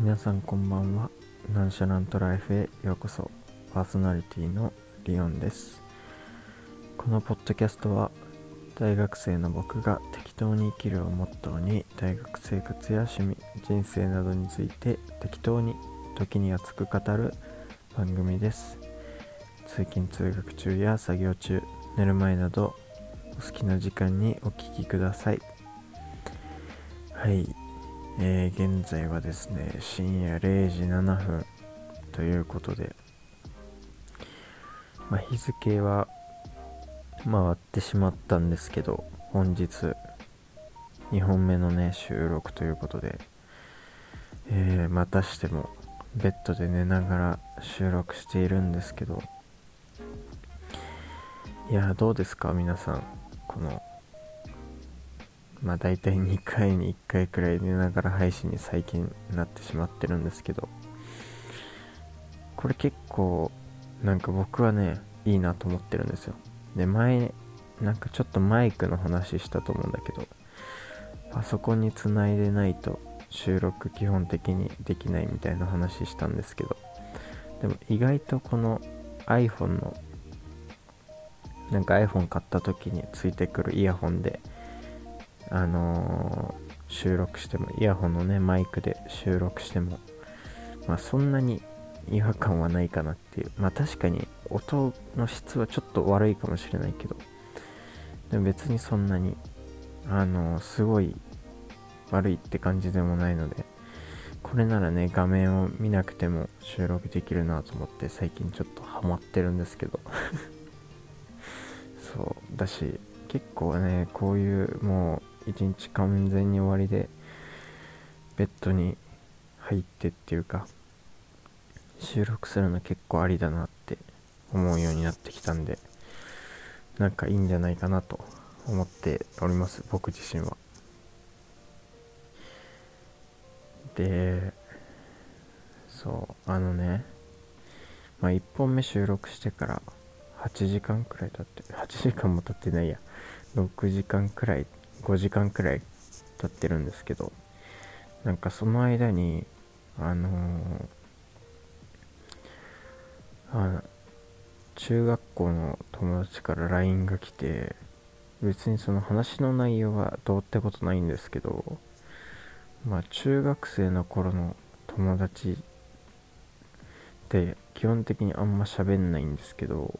皆さんこんばんは。ナンシャラントライフへようこそ。パーソナリティのリオンです。このポッドキャストは大学生の僕が適当に生きるをモットーに大学生活や趣味人生などについて適当に時に熱く語る番組です。通勤通学中や作業中寝る前などお好きな時間にお聴きください。はい。えー、現在はですね深夜0時7分ということで、まあ、日付は回ってしまったんですけど本日2本目のね収録ということで、えー、またしてもベッドで寝ながら収録しているんですけどいやどうですか皆さんこのまあ大体2回に1回くらい寝ながら配信に最近なってしまってるんですけどこれ結構なんか僕はねいいなと思ってるんですよ。で前なんかちょっとマイクの話したと思うんだけどパソコンにつないでないと収録基本的にできないみたいな話したんですけどでも意外とこの iPhone のなんか iPhone 買った時についてくるイヤホンであのー、収録してもイヤホンのねマイクで収録してもまあそんなに違和感はないかなっていう。まあ確かに音の質はちょっと悪いかもしれないけど。でも別にそんなにあのー、すごい悪いって感じでもないのでこれならね画面を見なくても収録できるなと思って最近ちょっとハマってるんですけど。そう。だし結構ねこういうもう一日完全に終わりでベッドに入ってっていうか収録するの結構ありだなって思うようになってきたんでなんかいいんじゃないかなと思っております僕自身は。でそうあのねまあ1本目収録してから8時間くらい経って8時間も経ってないや6時間くらい5時間くらい経ってるんですけどなんかその間にあのー、あ中学校の友達から LINE が来て別にその話の内容はどうってことないんですけどまあ中学生の頃の友達って基本的にあんま喋んないんですけど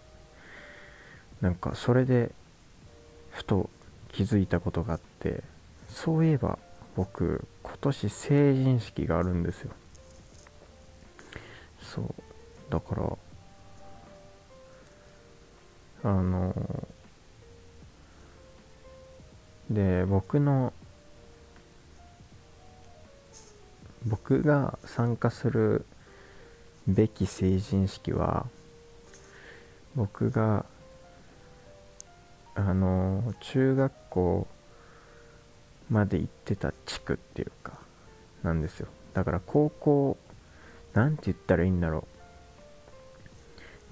なんかそれでふと気づいたことがあってそういえば僕今年成人式があるんですよ。そう。だからあので僕の僕が参加するべき成人式は僕があの中学校まで行ってた地区っていうかなんですよ。だから高校なんて言ったらいいんだろ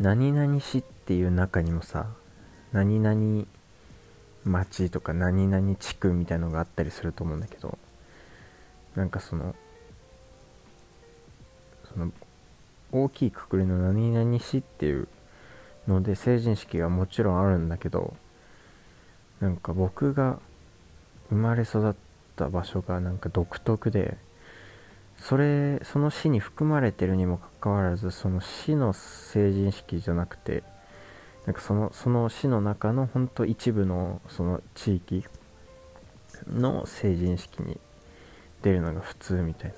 う。何々市っていう中にもさ何々町とか何々地区みたいのがあったりすると思うんだけどなんかそのその大きいくくりの何々市っていうので成人式がもちろんあるんだけどなんか僕が生まれ育った場所がなんか独特でそれその市に含まれてるにもかかわらずその市の成人式じゃなくてなんかそのその市の中のほんと一部のその地域の成人式に出るのが普通みたいな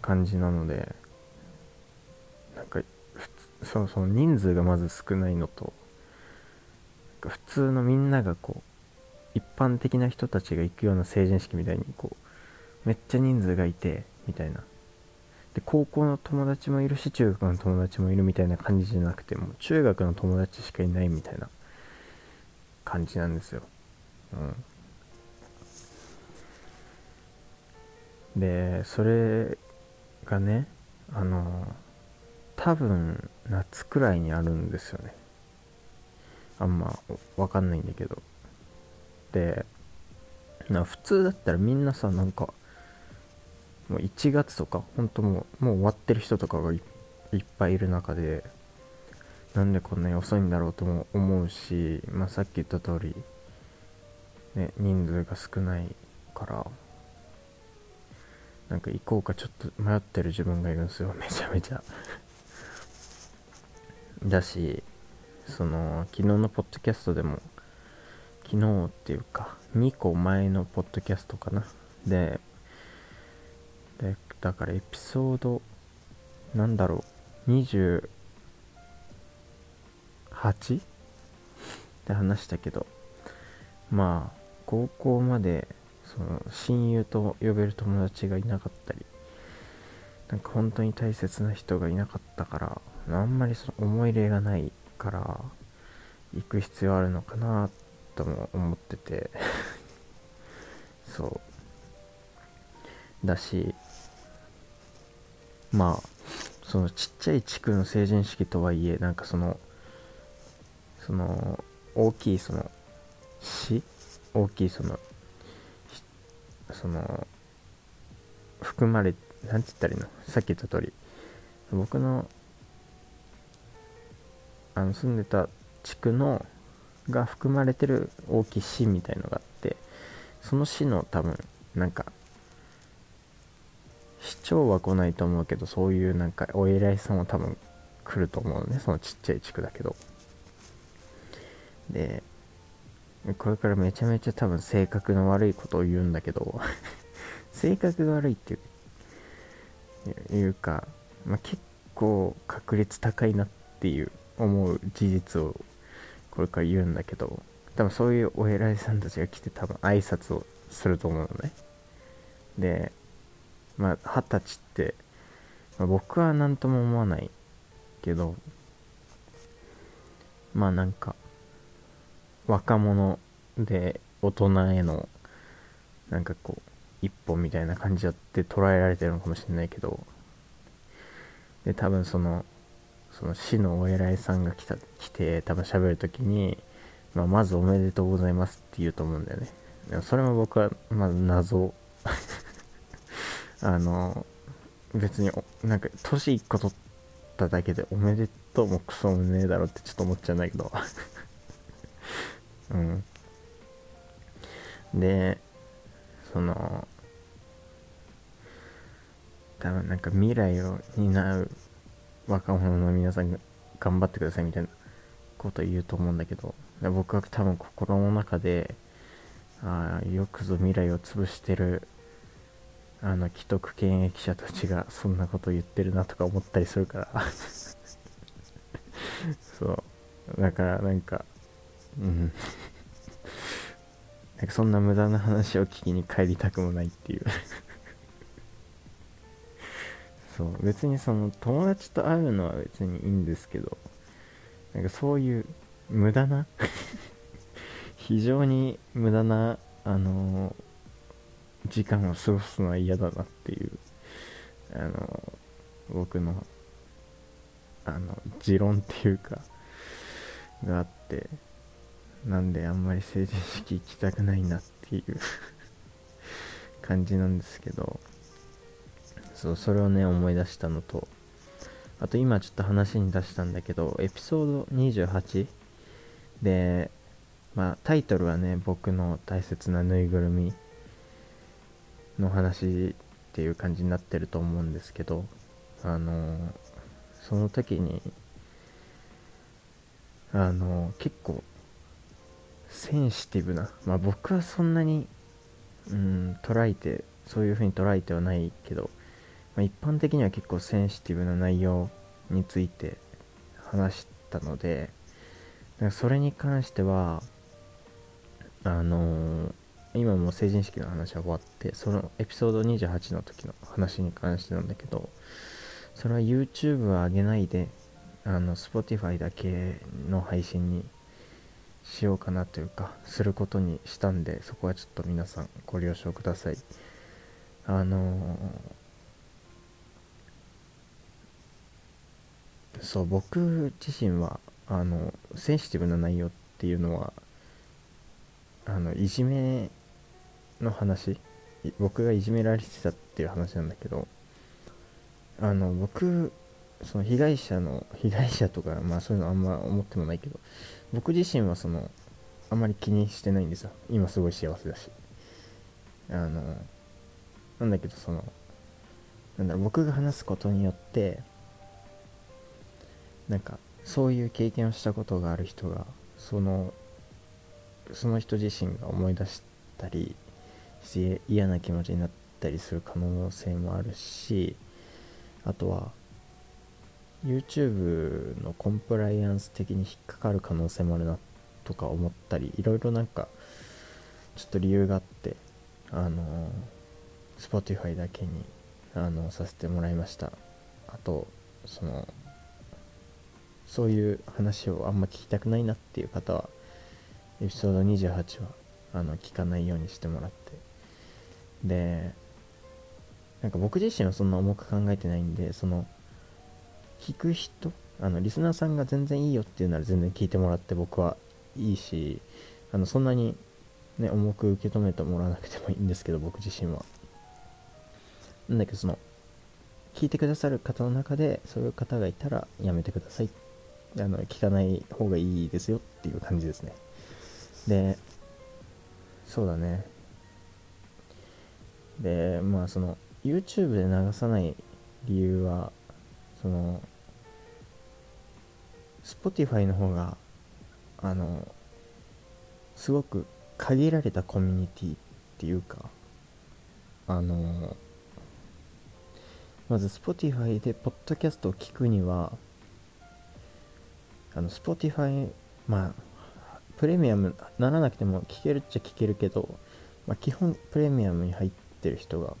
感じなのでなんかそのその人数がまず少ないのと普通のみんながこう一般的な人たちが行くような成人式みたいにこうめっちゃ人数がいてみたいな。で高校の友達もいるし中学の友達もいるみたいな感じじゃなくてもう中学の友達しかいないみたいな感じなんですよ、うん、でそれがねあの多分夏くらいにあるんですよね。あんま分かんないんだけど。でな普通だったらみんなさなんかもう1月とか本当もうもう終わってる人とかがいいっぱいいる中でなんでこんなに遅いんだろうとも思うし、まあ、さっき言った通り、ね、人数が少ないからなんか行こうかちょっと迷ってる自分がいるんですよ。めちゃめちゃ。だしその昨日のポッドキャストでも昨日っていうか2個前のポッドキャストかな。ででだからエピソードなんだろう28って話したけどまあ高校までその親友と呼べる友達がいなかったりなんか本当に大切な人がいなかったからあんまりその思い入れがないから行く必要あるのかなとも思ってて。そう。だしまあそのちっちゃい地区の成人式とはいえなんかそのその大きいその市？大きいそのその含まれなんて言ったらいいの？さっき言った通り。僕のあの住んでた地区のが含まれてる大きい市みたいのがあってその市の多分なんか市長は来ないと思うけどそういうなんかお偉いさんは多分来ると思うね。そのちっちゃい地区だけど。でこれからめちゃめちゃ多分性格の悪いことを言うんだけど 性格が悪いっていうか、まあ、結構確率高いなっていう思う事実をこれから言うんだけど多分そういうお偉いさんたちが来て多分挨拶をすると思うのね。でまあ二十歳って、まあ、僕は何とも思わないけどまあなんか若者で大人へのなんかこう一歩みたいな感じだって捉えられてるのかもしれないけどで多分そのその市のお偉いさんが来た来て多分喋る時に、まあ、まずおめでとうございますって言うと思うんだよね。でもそれも僕はまず謎。あの別になんか年1個取っただけでおめでとうもクソもねえだろってちょっと思っちゃうんだけど。うん。でその多分なんか未来を担う若者の皆さんが頑張ってくださいみたいなこと言うと思うんだけど僕は多分心の中でああよくぞ未来を潰してるあの既得権益者たちがそんなこと言ってるなとか思ったりするから。そう。だからなんかうん。なんかそんな無駄な話を聞きに帰りたくもないっていう。そう別にその友達と会うのは別にいいんですけどなんかそういう無駄な 非常に無駄なあのー、時間を過ごすのは嫌だなっていうあのー、僕のあの持論っていうかがあってなんであんまり成人式行きたくないなっていう 感じなんですけど。そうそれをね思い出したのとあと今ちょっと話に出したんだけどエピソード28でまあタイトルはね僕の大切なぬいぐるみの話っていう感じになってると思うんですけどあのその時にあの結構センシティブなまあ僕はそんなにうん捉えてそういう風に捉えてはないけどま、一般的には結構センシティブな内容について話したのでそれに関してはあのー、今も成人式の話は終わってそのエピソード28の時の話に関してなんだけどそれは YouTube は上げないであの Spotify だけの配信にしようかなというかすることにしたんでそこはちょっと皆さんご了承ください。あのーそう僕自身はあのセンシティブな内容っていうのはあのいじめの話僕がいじめられてたっていう話なんだけどあの僕その被害者の被害者とかまあそういうのあんま思ってもないけど僕自身はそのあんまり気にしてないんですよ。今すごい幸せだし。あのなんだけどそのなんだろ僕が話すことによってなんかそういう経験をしたことがある人がそのその人自身が思い出したりして嫌な気持ちになったりする可能性もあるしあとは YouTube のコンプライアンス的に引っかかる可能性もあるなとか思ったりいろいろなんかちょっと理由があってあの Spotify だけにあのさせてもらいました。あとそのそういう話をあんま聞きたくないなっていう方はエピソード28はあの聞かないようにしてもらって。でなんか僕自身はそんな重く考えてないんでその聞く人あのリスナーさんが全然いいよっていうなら全然聞いてもらって僕はいいしあのそんなに、ね、重く受け止めてもらわなくてもいいんですけど僕自身は。なんだけどその聞いてくださる方の中でそういう方がいたらやめてくださいあの聞かない方がいいですよっていう感じですね。でそうだね。でまあその YouTube で流さない理由はその Spotify の方があのすごく限られたコミュニティっていうかあのまず Spotify でポッドキャストを聞くにはあの Spotify まあプレミアムならなくても聞けるっちゃ聞けるけど、まあ、基本プレミアムに入ってる人が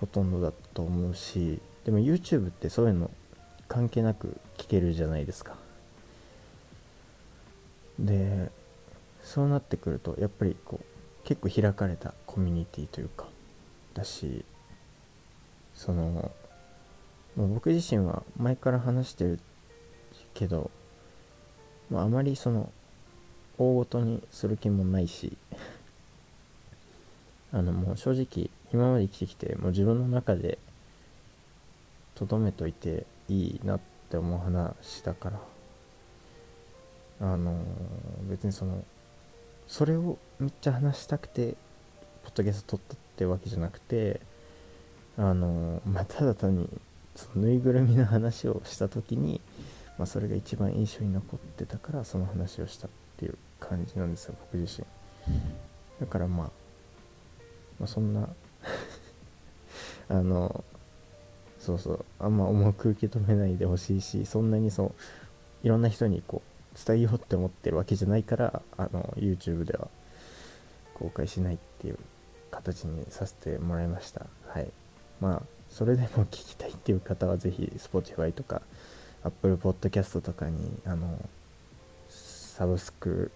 ほとんどだと思うしでも YouTube ってそういうの関係なく聞けるじゃないですか。でそうなってくるとやっぱりこう結構開かれたコミュニティというかだしその、まあ、僕自身は前から話してるけど、まあ、あまりその大ごとにする気もないし あのもう正直今まで生きてきてもう自分の中でとどめといていいなって思う話だからあの別にそのそれをめっちゃ話したくてポッドキャスト撮ったってわけじゃなくてあのまあただ単にそのぬいぐるみの話をした時に、まあ、それが一番印象に残ってたからその話をしたっていう感じなんですよ僕自身。だからまあ、まあ、そんな あのそうそうあんま重く受け止めないでほしいしそんなにそういろんな人にこう伝えようって思ってるわけじゃないからあの YouTube では公開しないっていう形にさせてもらいました。はい。まあそれでも聞きたいっていう方はぜひ Spotify とか Apple Podcast とかにあのサブスク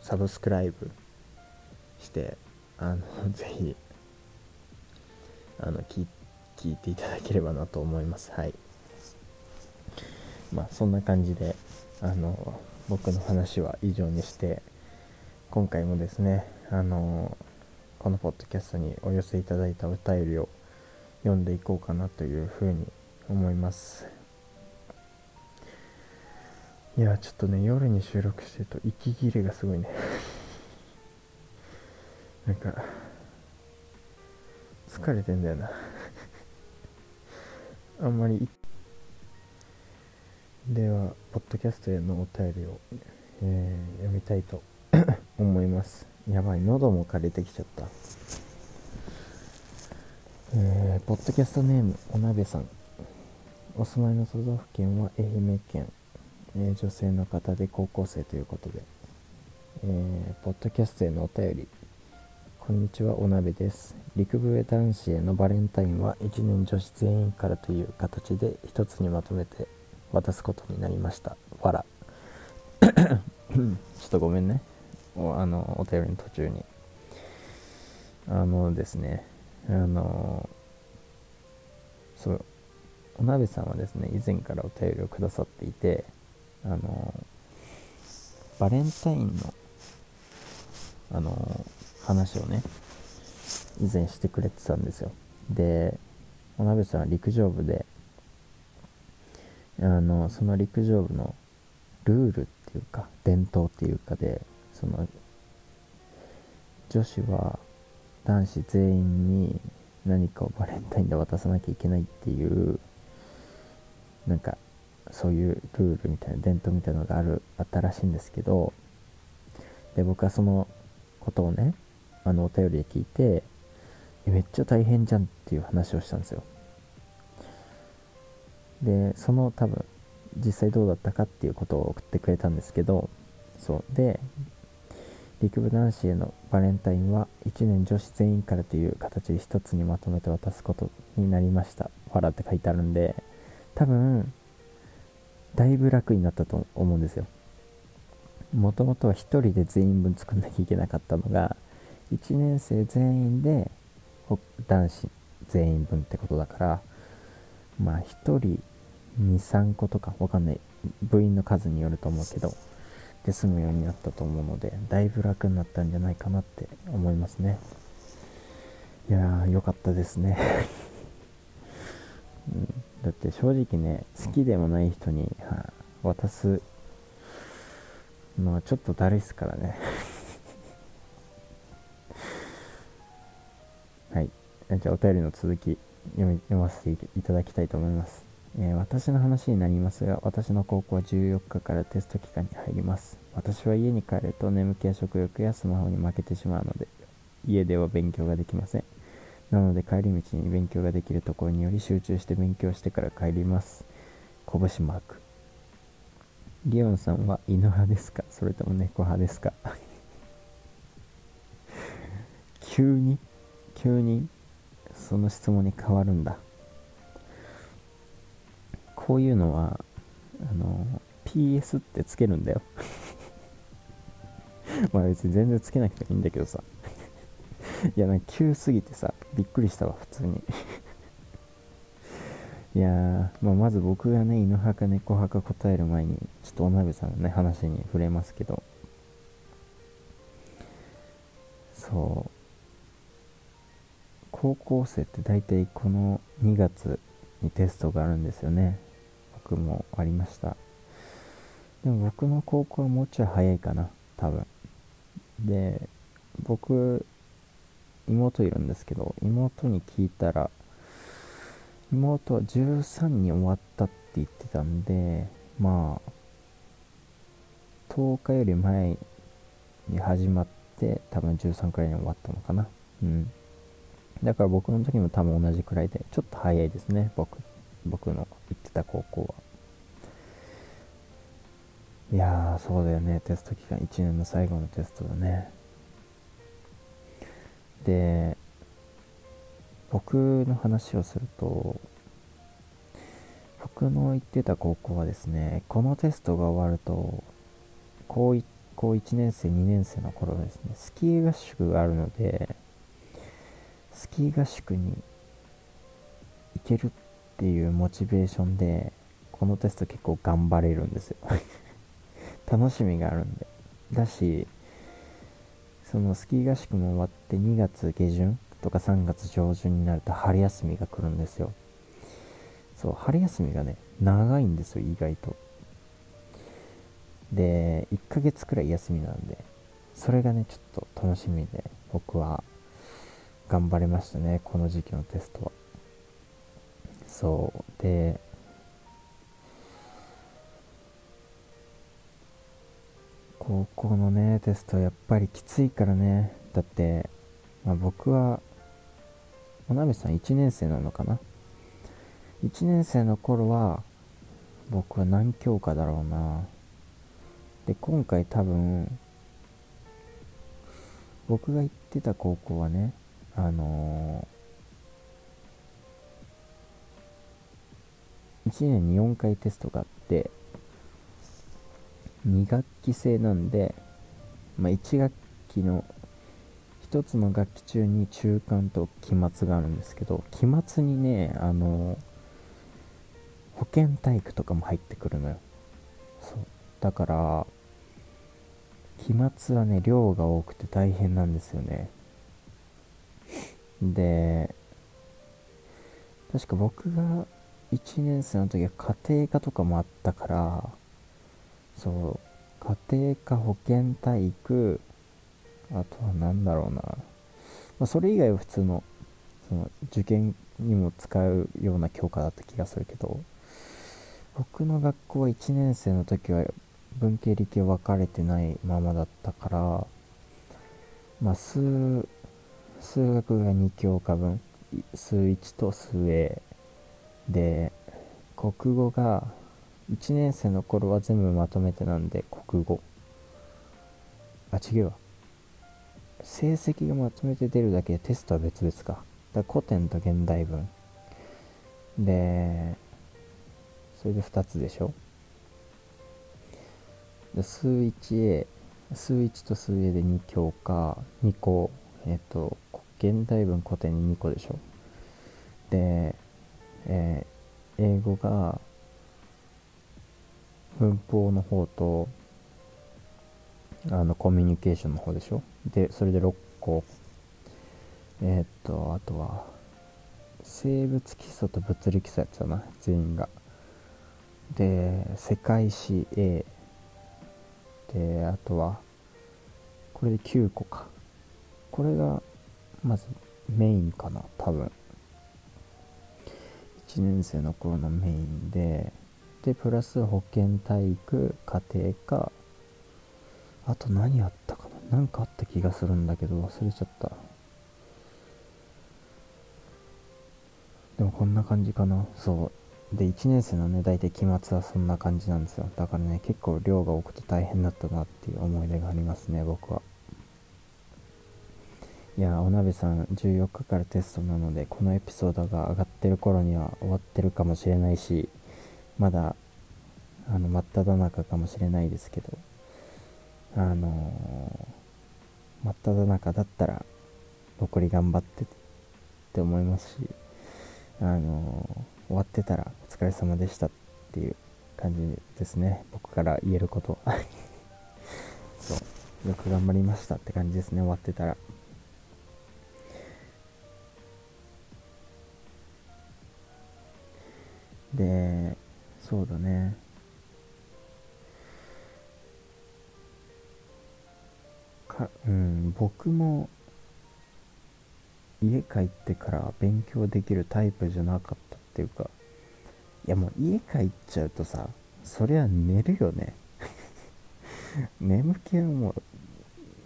サブスクライブしてあの ぜひあの聞聞いていただければなと思います。はい。まあそんな感じであの僕の話は以上にして今回もですねあのこのポッドキャストにお寄せいただいたお便りを読んでいこうかなというふうに思います。いやちょっとね夜に収録してると息切れがすごいね。なんか疲れてんだよな。あんまり。ではポッドキャストへのお便りを、えー、読みたいと 思います。やばい喉も枯れてきちゃった。えー、ポッドキャストネームお鍋さん。お住まいの都道府県は愛媛県、え、女性の方で高校生ということで、えー、ポッドキャストへのお便り。こんにちはお鍋です。陸笛男子へのバレンタインは1年女子全員からという形で一つにまとめて渡すことになりました。わら ちょっとごめんね。おあのお便りの途中に。あのですね。あのそう。お鍋さんはですね以前からお便りをくださっていてあのバレンタインのあの話をね以前してくれてたんですよ。でお鍋さんは陸上部であのその陸上部のルールっていうか伝統っていうかでその女子は男子全員に何かをバレンタインで渡さなきゃいけないっていうなんかそういうルールみたいな伝統みたいなのがあるあったらしいんですけどで僕はそのことをねあのお便りで聞いてめっちゃ大変じゃんっていう話をしたんですよ。でその多分実際どうだったかっていうことを送ってくれたんですけどそう。で陸部男子へのバレンタインは1年女子全員からという形で1つにまとめて渡すことになりました。笑って書いてあるんで多分だいぶ楽になったと思うんですよ。もともとは1人で全員分作んなきゃいけなかったのが1年生全員で男子全員分ってことだからまあ1人23個とかわかんない。部員の数によると思うけどで済むようになったと思うのでだいぶ楽になったんじゃないかなって思いますね。いやー良かったですね。うん、だって正直ね好きでもない人に、はあ、渡すのはちょっとだるいっすからね はいじゃあお便りの続き読ませていただきたいと思いますえー、私の話になりますが、私の高校は14日からテスト期間に入ります。私は家に帰ると眠気や食欲やスマホに負けてしまうので、家では勉強ができません。なので帰り道に勉強ができるところにより集中して勉強してから帰ります。拳マーク。リオンさんは犬派ですか？それとも猫派ですか？急に？急に？その質問に変わるんだ。こういうのはあの PS ってつけるんだよ。まあ別に全然つけなくてもいいんだけどさ。いやなんか急すぎてさ。びっくりしたわ普通に。いやー、まあ、まず僕がね犬派か猫派か答える前にちょっとお鍋さんのね話に触れますけど。そう。高校生って大体この2月にテストがあるんですよね。僕もありました。でも僕の高校はもうちょい早いかな多分。で僕妹いるんですけど妹に聞いたら妹は13に終わったって言ってたんでまあ10日より前に始まって多分13くらいに終わったのかな。うん。だから僕の時も多分同じくらいでちょっと早いですね僕僕の行ってた高校は。いやーそうだよねテスト期間1年の最後のテストだね。で僕の話をすると僕の行ってた高校はですねこのテストが終わると高 1, 高1年生2年生の頃ですねスキー合宿があるのでスキー合宿に行けるっていうモチベーションでこのテスト結構頑張れるんですよ。楽しみがあるんで。だしそのスキー合宿も終わって2月下旬とか3月上旬になると春休みが来るんですよ。そう春休みがね長いんですよ意外と。で1ヶ月くらい休みなんでそれがねちょっと楽しみで僕は頑張れましたねこの時期のテストは。そうで高校のねテストやっぱりきついからね。だって、まあ、僕はおなべさん1年生なのかな？1年生の頃は僕は何教科だろうな。で今回多分僕が行ってた高校はねあのー、1年に4回テストがあって2学期制なんで、まあ、1学期の1つの学期中に中間と期末があるんですけど期末にねあの保健体育とかも入ってくるのよ。そう。だから期末はね量が多くて大変なんですよね。で確か僕が1年生の時は家庭科とかもあったからそう家庭科保健体育あとは何だろうな、まあ、それ以外は普通のその受験にも使うような教科だった気がするけど僕の学校は1年生の時は文系理系分かれてないままだったからまあ数数学が2教科分数1と数 A で国語が1年生の頃は全部まとめてなんで国語。あ違うわ。成績がまとめて出るだけでテストは別々か。だ古典と現代文。でそれで2つでしょ。で数 1A 数1と数 A で2教科2個えっと現代文古典に2個でしょ。で、えー、英語が文法の方とあのコミュニケーションの方でしょ？でそれで6個。えー、っとあとは生物基礎と物理基礎やつだな全員が。で世界史 A であとはこれで9個か。これがまずメインかな多分。1年生の頃のメインででプラス保健体育家庭科。あと何あったかな？何かあった気がするんだけど忘れちゃった。でもこんな感じかな。そう。で1年生のね大体期末はそんな感じなんですよ。だからね結構量が多くて大変だったなっていう思い出がありますね僕は。いやお鍋さん14日からテストなのでこのエピソードが上がってる頃には終わってるかもしれないしまだあの真っ只中かもしれないですけどあのー、真っ只中だったら残り頑張ってって思いますしあのー、終わってたらお疲れ様でしたっていう感じですね。僕から言えること。そう。よく頑張りましたって感じですね終わってたら。でそうだね。かうん僕も家帰ってから勉強できるタイプじゃなかったっていうかいやもう家帰っちゃうとさそりゃ寝るよね。眠気はも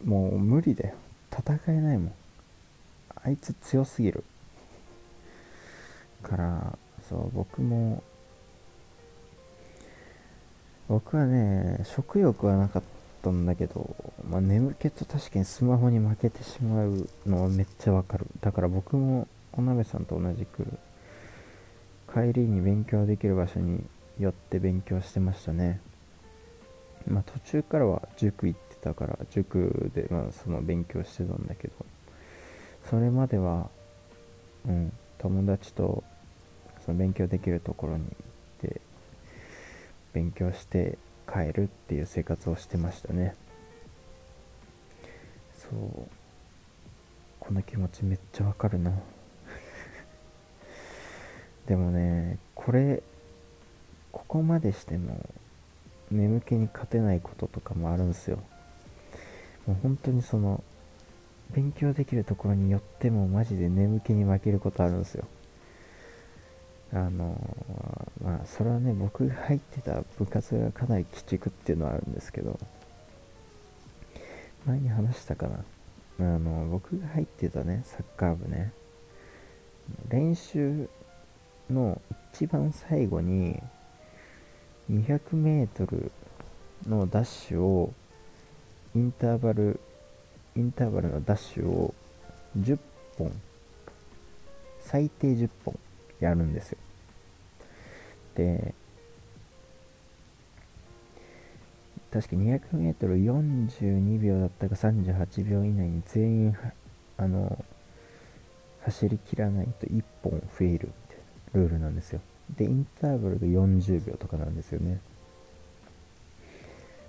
うもう無理だよ。戦えないもん。あいつ強すぎる。からそう僕も僕はね食欲はなかったんだけど、まあ、眠気と確かにスマホに負けてしまうのはめっちゃわかる。だから僕もお鍋さんと同じく帰りに勉強できる場所に寄って勉強してましたね。まあ途中からは塾行ってたから塾でまあその勉強してたんだけどそれまではうん友達とその勉強できるところに勉強して帰るっていう生活をしてましたね。そう。この気持ちめっちゃわかるな。でもねこれここまでしても眠気に勝てないこととかもあるんですよ。もう本当にその勉強できるところによってもマジで眠気に負けることあるんですよ。あのまあそれはね僕が入ってた部活がかなり鬼畜っていうのはあるんですけど前に話したかな。あの僕が入ってたねサッカー部ね。練習の一番最後に 200m のダッシュをインターバルインターバルのダッシュを10本最低10本やるんですよ。で、確か 200m42 秒だったか38秒以内に全員あの走りきらないと1本増えるってルールなんですよでインターバルが40秒とかなんですよね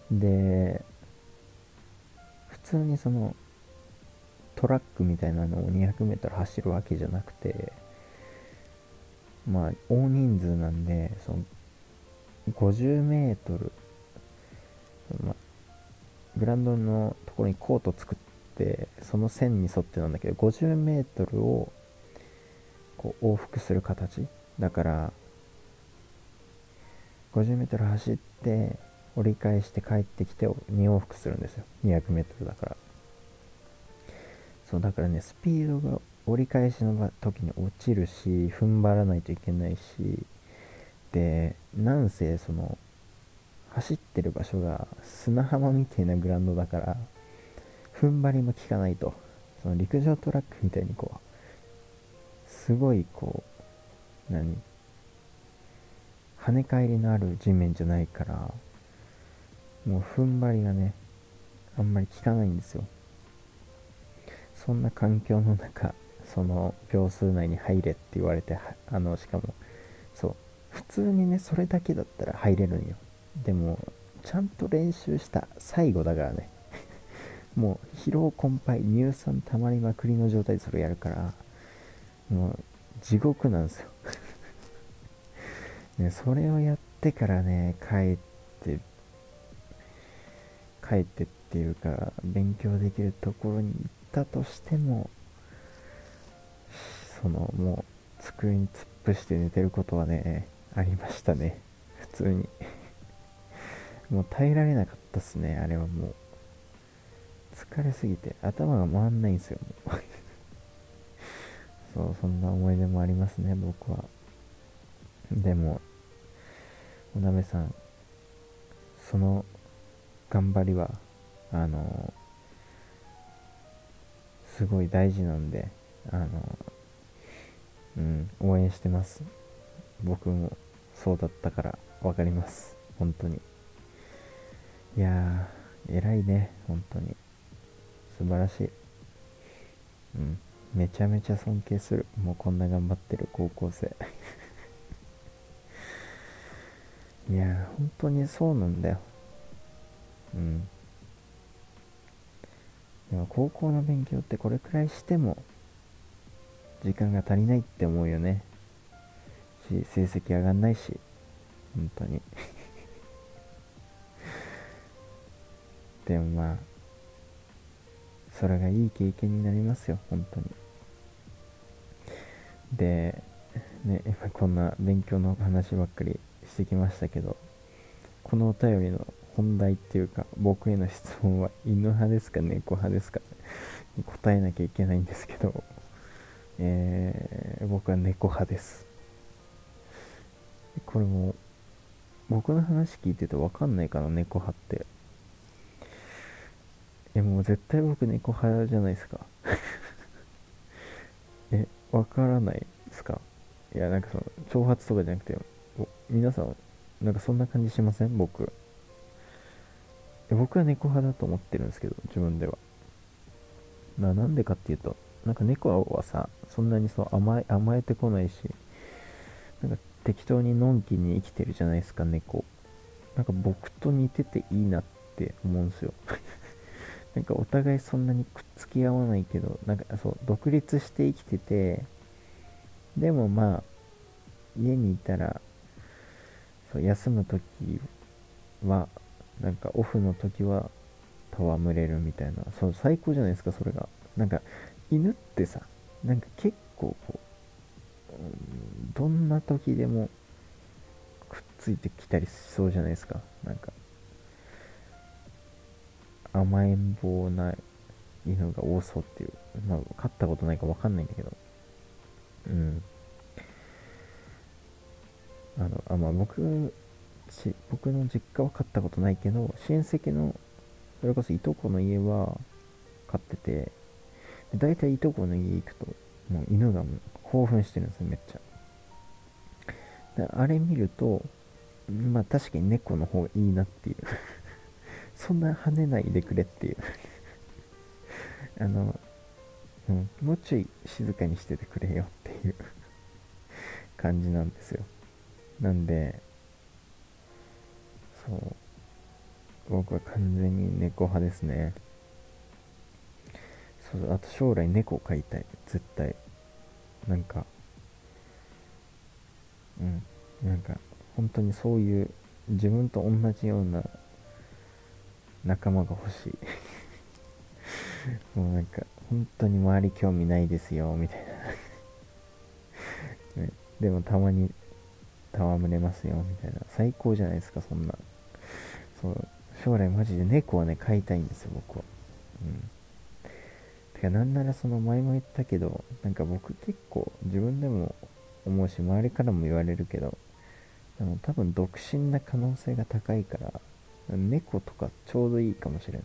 で普通にそのトラックみたいなのを 200m 走るわけじゃなくてまあ大人数なんでその 50m まあ、グラウンドのところにコート作ってその線に沿ってなんだけど 50m をこう往復する形。だから 50m 走って折り返して帰ってきて2往復するんですよ。200m だから。そうだからねスピードが折り返しの時に落ちるし踏ん張らないといけないしでなんせその走ってる場所が砂浜みたいなグラウンドだから踏ん張りも効かないと。その陸上トラックみたいにこうすごいこう何跳ね返りのある地面じゃないからもう踏ん張りがねあんまり効かないんですよ。そんな環境の中その秒数内に入れって言われてあのしかもそう普通にねそれだけだったら入れるんよ。でもちゃんと練習した最後だからね。もう疲労困憊乳酸溜まりまくりの状態でそれやるからもう地獄なんですよ。ね、それをやってからね帰って帰ってっていうか勉強できるところに行ったとしてもそのもう机に突っ伏して寝てることはねありましたね。普通に。もう耐えられなかったっすねあれはもう。疲れすぎて。頭が回んないんですよもう。そうそんな思い出もありますね僕は。でもおなめさんその頑張りはあのすごい大事なんであのうん応援してます。僕もそうだったから分かります。本当に。いやー偉いね。本当に。素晴らしい。うん。めちゃめちゃ尊敬する。もうこんな頑張ってる。高校生。いや本当にそうなんだよ。うん。でも高校の勉強ってこれくらいしても時間が足りないって思うよね。し成績上がんないし。本当に。でもまあそれがいい経験になりますよ。本当に。で、ね、今こんな勉強の話ばっかりしてきましたけど、このお便りの本題っていうか、僕への質問は犬派ですか猫派ですか答えなきゃいけないんですけど、えー、僕は猫派です。これも、僕の話聞いててわかんないかな、猫派って。いやもう絶対僕猫派じゃないですか。えわからないですか？いやなんかその挑発とかじゃなくて皆さんなんかそんな感じしません？僕。僕は猫派だと思ってるんですけど自分では。ななんでかっていうとなんか猫はさそんなにそう甘え甘えてこないしなんか適当にのんきに生きてるじゃないですか猫。なんか僕と似てていいなって思うんですよ。なんかお互いそんなにくっつき合わないけどなんかそう独立して生きててでもまあ家にいたらそう休む時はなんかオフの時は戯れるみたいな。そう最高じゃないですかそれが。なんか犬ってさなんか結構こう、うん、どんな時でもくっついてきたりしそうじゃないですか。なんか甘えん坊な犬が多そうっていう。まあ飼ったことないか分かんないんだけど。うん。あのあまあ僕僕の実家は飼ったことないけど親戚のそれこそいとこの家は飼ってて大体いとこの家行くともう犬がもう興奮してるんですよめっちゃ。であれ見るとまあ確かに猫の方がいいなっていう。そんな跳ねないでくれっていう。あの、うん、もうちょい静かにしててくれよっていう。感じなんですよ。なんでそう僕は完全に猫派ですね。そうあと将来猫飼いたい。絶対。なんかうん。なんか本当にそういう自分と同じような仲間が欲しい。もうなんか本当に周り興味ないですよみたいな。ね、でもたまに戯れますよみたいな。最高じゃないですかそんな。そう。将来マジで猫はね飼いたいんですよ僕は。うん。かなんならその前も言ったけどなんか僕結構自分でも思うし周りからも言われるけどでも多分独身な可能性が高いから猫とかちょうどいいかもしれない。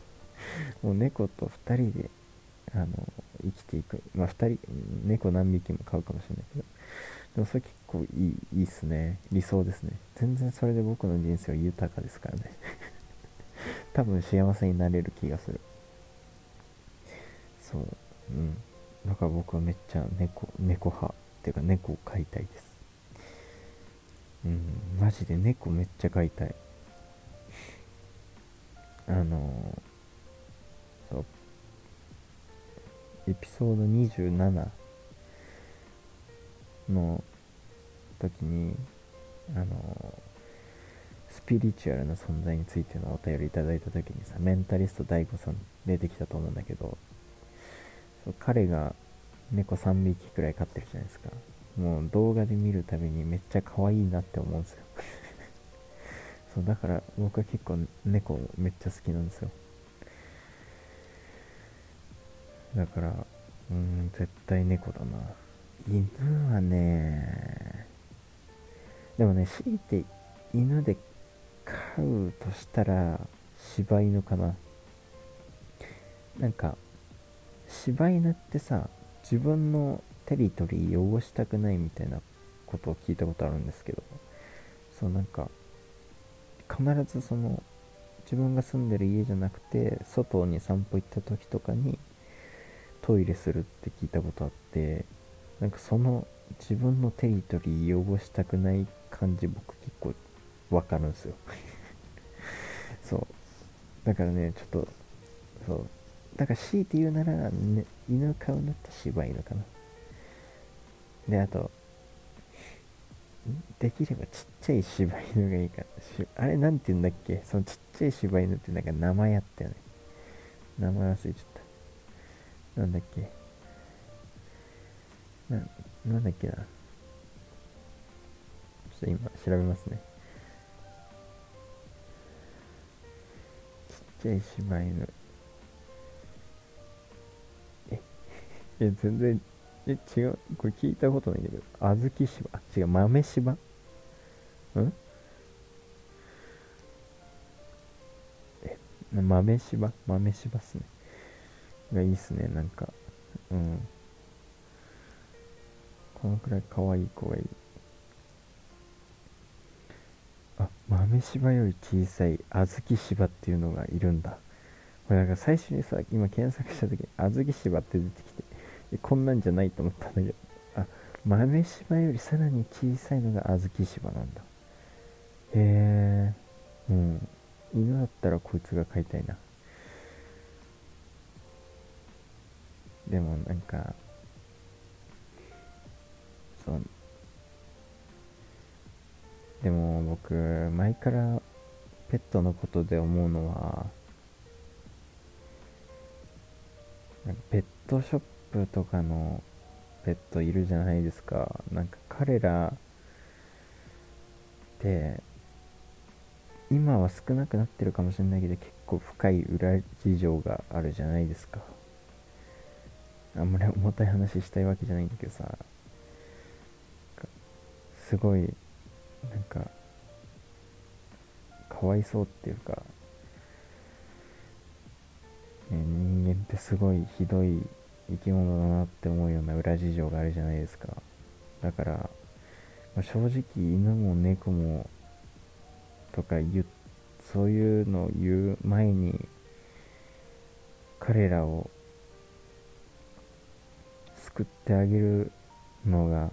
もう猫と2人であの生きていく。まあ2人猫何匹も飼うかもしれないけど。でもそれ結構いいいいっすね。理想ですね。全然それで僕の人生は豊かですからね。多分幸せになれる気がする。うん。だから僕はめっちゃ猫猫派っていうか猫を飼いたいです。うん。マジで猫めっちゃ飼いたい。あのそう。エピソード27の時にあのスピリチュアルな存在についてのお便りいただいた時にさメンタリスト DAIGO さん出てきたと思うんだけどそう彼が猫3匹くらい飼ってるじゃないですか。もう動画で見るたびにめっちゃ可愛いなって思うんですよ。そうだから僕は結構猫めっちゃ好きなんですよ。だからうん絶対猫だな。犬はねでもね強いて犬で飼うとしたら柴犬かな。なんか柴犬ってさ自分のテリトリー汚したくないみたいなことを聞いたことあるんですけどそうなんか必ずその自分が住んでる家じゃなくて外に散歩行った時とかにトイレするって聞いたことあってなんかその自分のテリトリー汚したくない感じ僕結構わかるんですよ。そう。だからねちょっとそう。だから強いて言うなら、ね、犬飼うんだったら柴犬かな。であとできればちっちゃい柴犬がいいからあれなんて言うんだっけ？そのちっちゃい柴犬ってなんか名前あったよね。名前忘れちゃった。なんだっけ？ななんだっけな？ちょっと今調べますね。ちっちゃい柴犬いや全然え違う。これ聞いたことないんだけど小豆柴あ違う。豆柴ん？え豆柴豆柴っすね。がいいっすねなんか。うん。このくらい可愛い子がいい。あ豆柴より小さい小豆柴っていうのがいるんだ。これなんか最初にさ今検索した時に小豆柴って出てきてこんなんじゃないと思ったんだけど。あ豆柴よりさらに小さいのが小豆柴なんだ。へえうん。犬だったらこいつが飼いたいな。でもなんかそう。でも僕前からペットのことで思うのはペットショッププとかのペットいるじゃないですか。なんか彼らって今は少なくなってるかもしれないけど結構深い裏事情があるじゃないですか。あんまり重たい話したいわけじゃないんだけどさ。すごいなんかかわいそうっていうか、ね、人間ってすごいひどい生き物だなって思うような裏事情があるじゃないですか。だから、まあ、正直犬も猫もとか言うそういうのを言う前に彼らを救ってあげるのが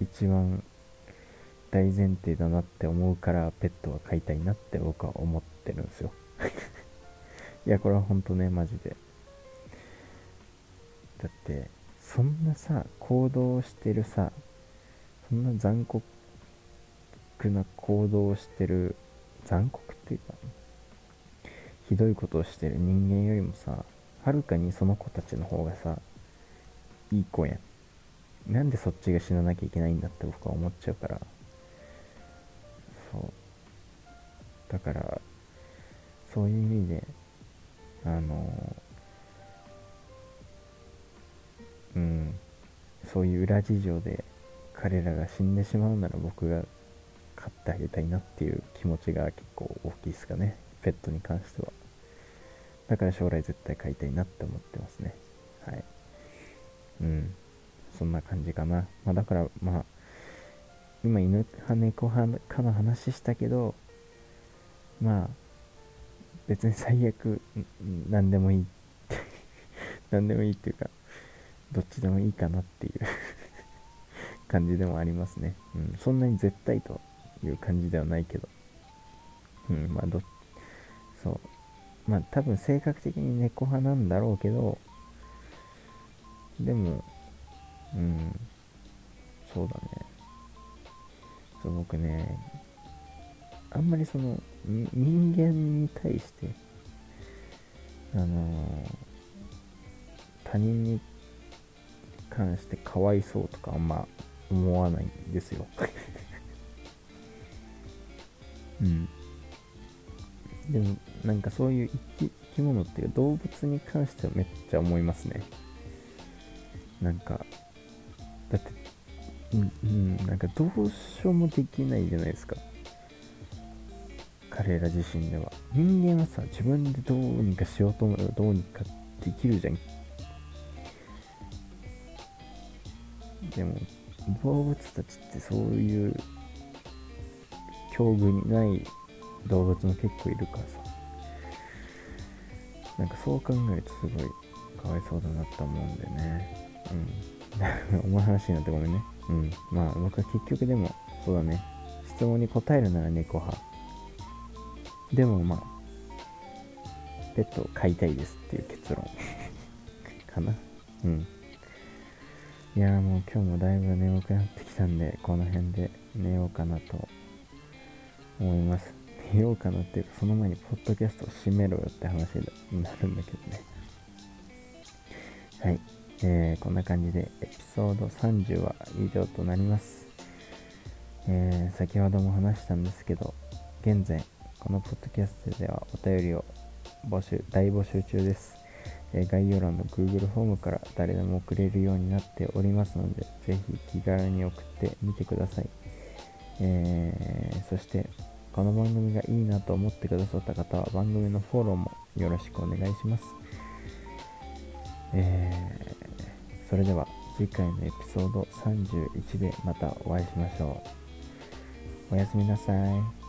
一番大前提だなって思うからペットは飼いたいなって僕は思ってるんですよ。いやこれは本当ねマジで。だってそんなさ行動してるさそんな残酷な行動をしてる残酷っていうかひどいことをしてる人間よりもさはるかにその子たちの方がさいい子やなんでそっちが死ななきゃいけないんだって僕は思っちゃうから。そう。だからそういう意味であのうん。そういう裏事情で彼らが死んでしまうなら僕が飼ってあげたいなっていう気持ちが結構大きいですかね。ペットに関しては。だから将来絶対飼いたいなって思ってますね。はい。うん。そんな感じかな。まあだからまあ今犬派猫派かの話したけどまあ別に最悪何でもいいって 何でもいいっていうかどっちでもいいかなっていう 感じでもありますね、うん、そんなに絶対という感じではないけど。うん。まあどそう。まあ多分性格的に猫派なんだろうけどでもうん。そうだね。そう僕ねあんまりその人間に対してあのー、他人に関してかわいそうとかあんま思わないんですよ。うん。でもなんかそういう生き物っていうか動物に関してはめっちゃ思いますね。なんかだってうん、うん、なんかどうしようもできないじゃないですか。彼ら自身では。人間はさ自分でどうにかしようと思えばどうにかできるじゃんでも動物たちってそういう境遇にない動物も結構いるからさ。なんかそう考えるとすごいかわいそうだなって思うんでね。うん。重い話になってごめんね。うん。まあ僕は結局でもそうだね。質問に答えるなら猫派。でもまあ、ペットを飼いたいですっていう結論。かな。うん。いやもう今日もだいぶ眠くなってきたんで、この辺で寝ようかなと思います。寝ようかなっていうか、その前にポッドキャストを閉めろよって話になるんだけどね。はい。えー、こんな感じでエピソード30は以上となります。えー、先ほども話したんですけど、現在このポッドキャストではお便りを募集大募集中です、え概要欄の Google フォームから誰でも送れるようになっておりますのでぜひ気軽に送ってみてください、えー、そしてこの番組がいいなと思ってくださった方は番組のフォローもよろしくお願いします、えー、それでは次回のエピソード31でまたお会いしましょう。おやすみなさい。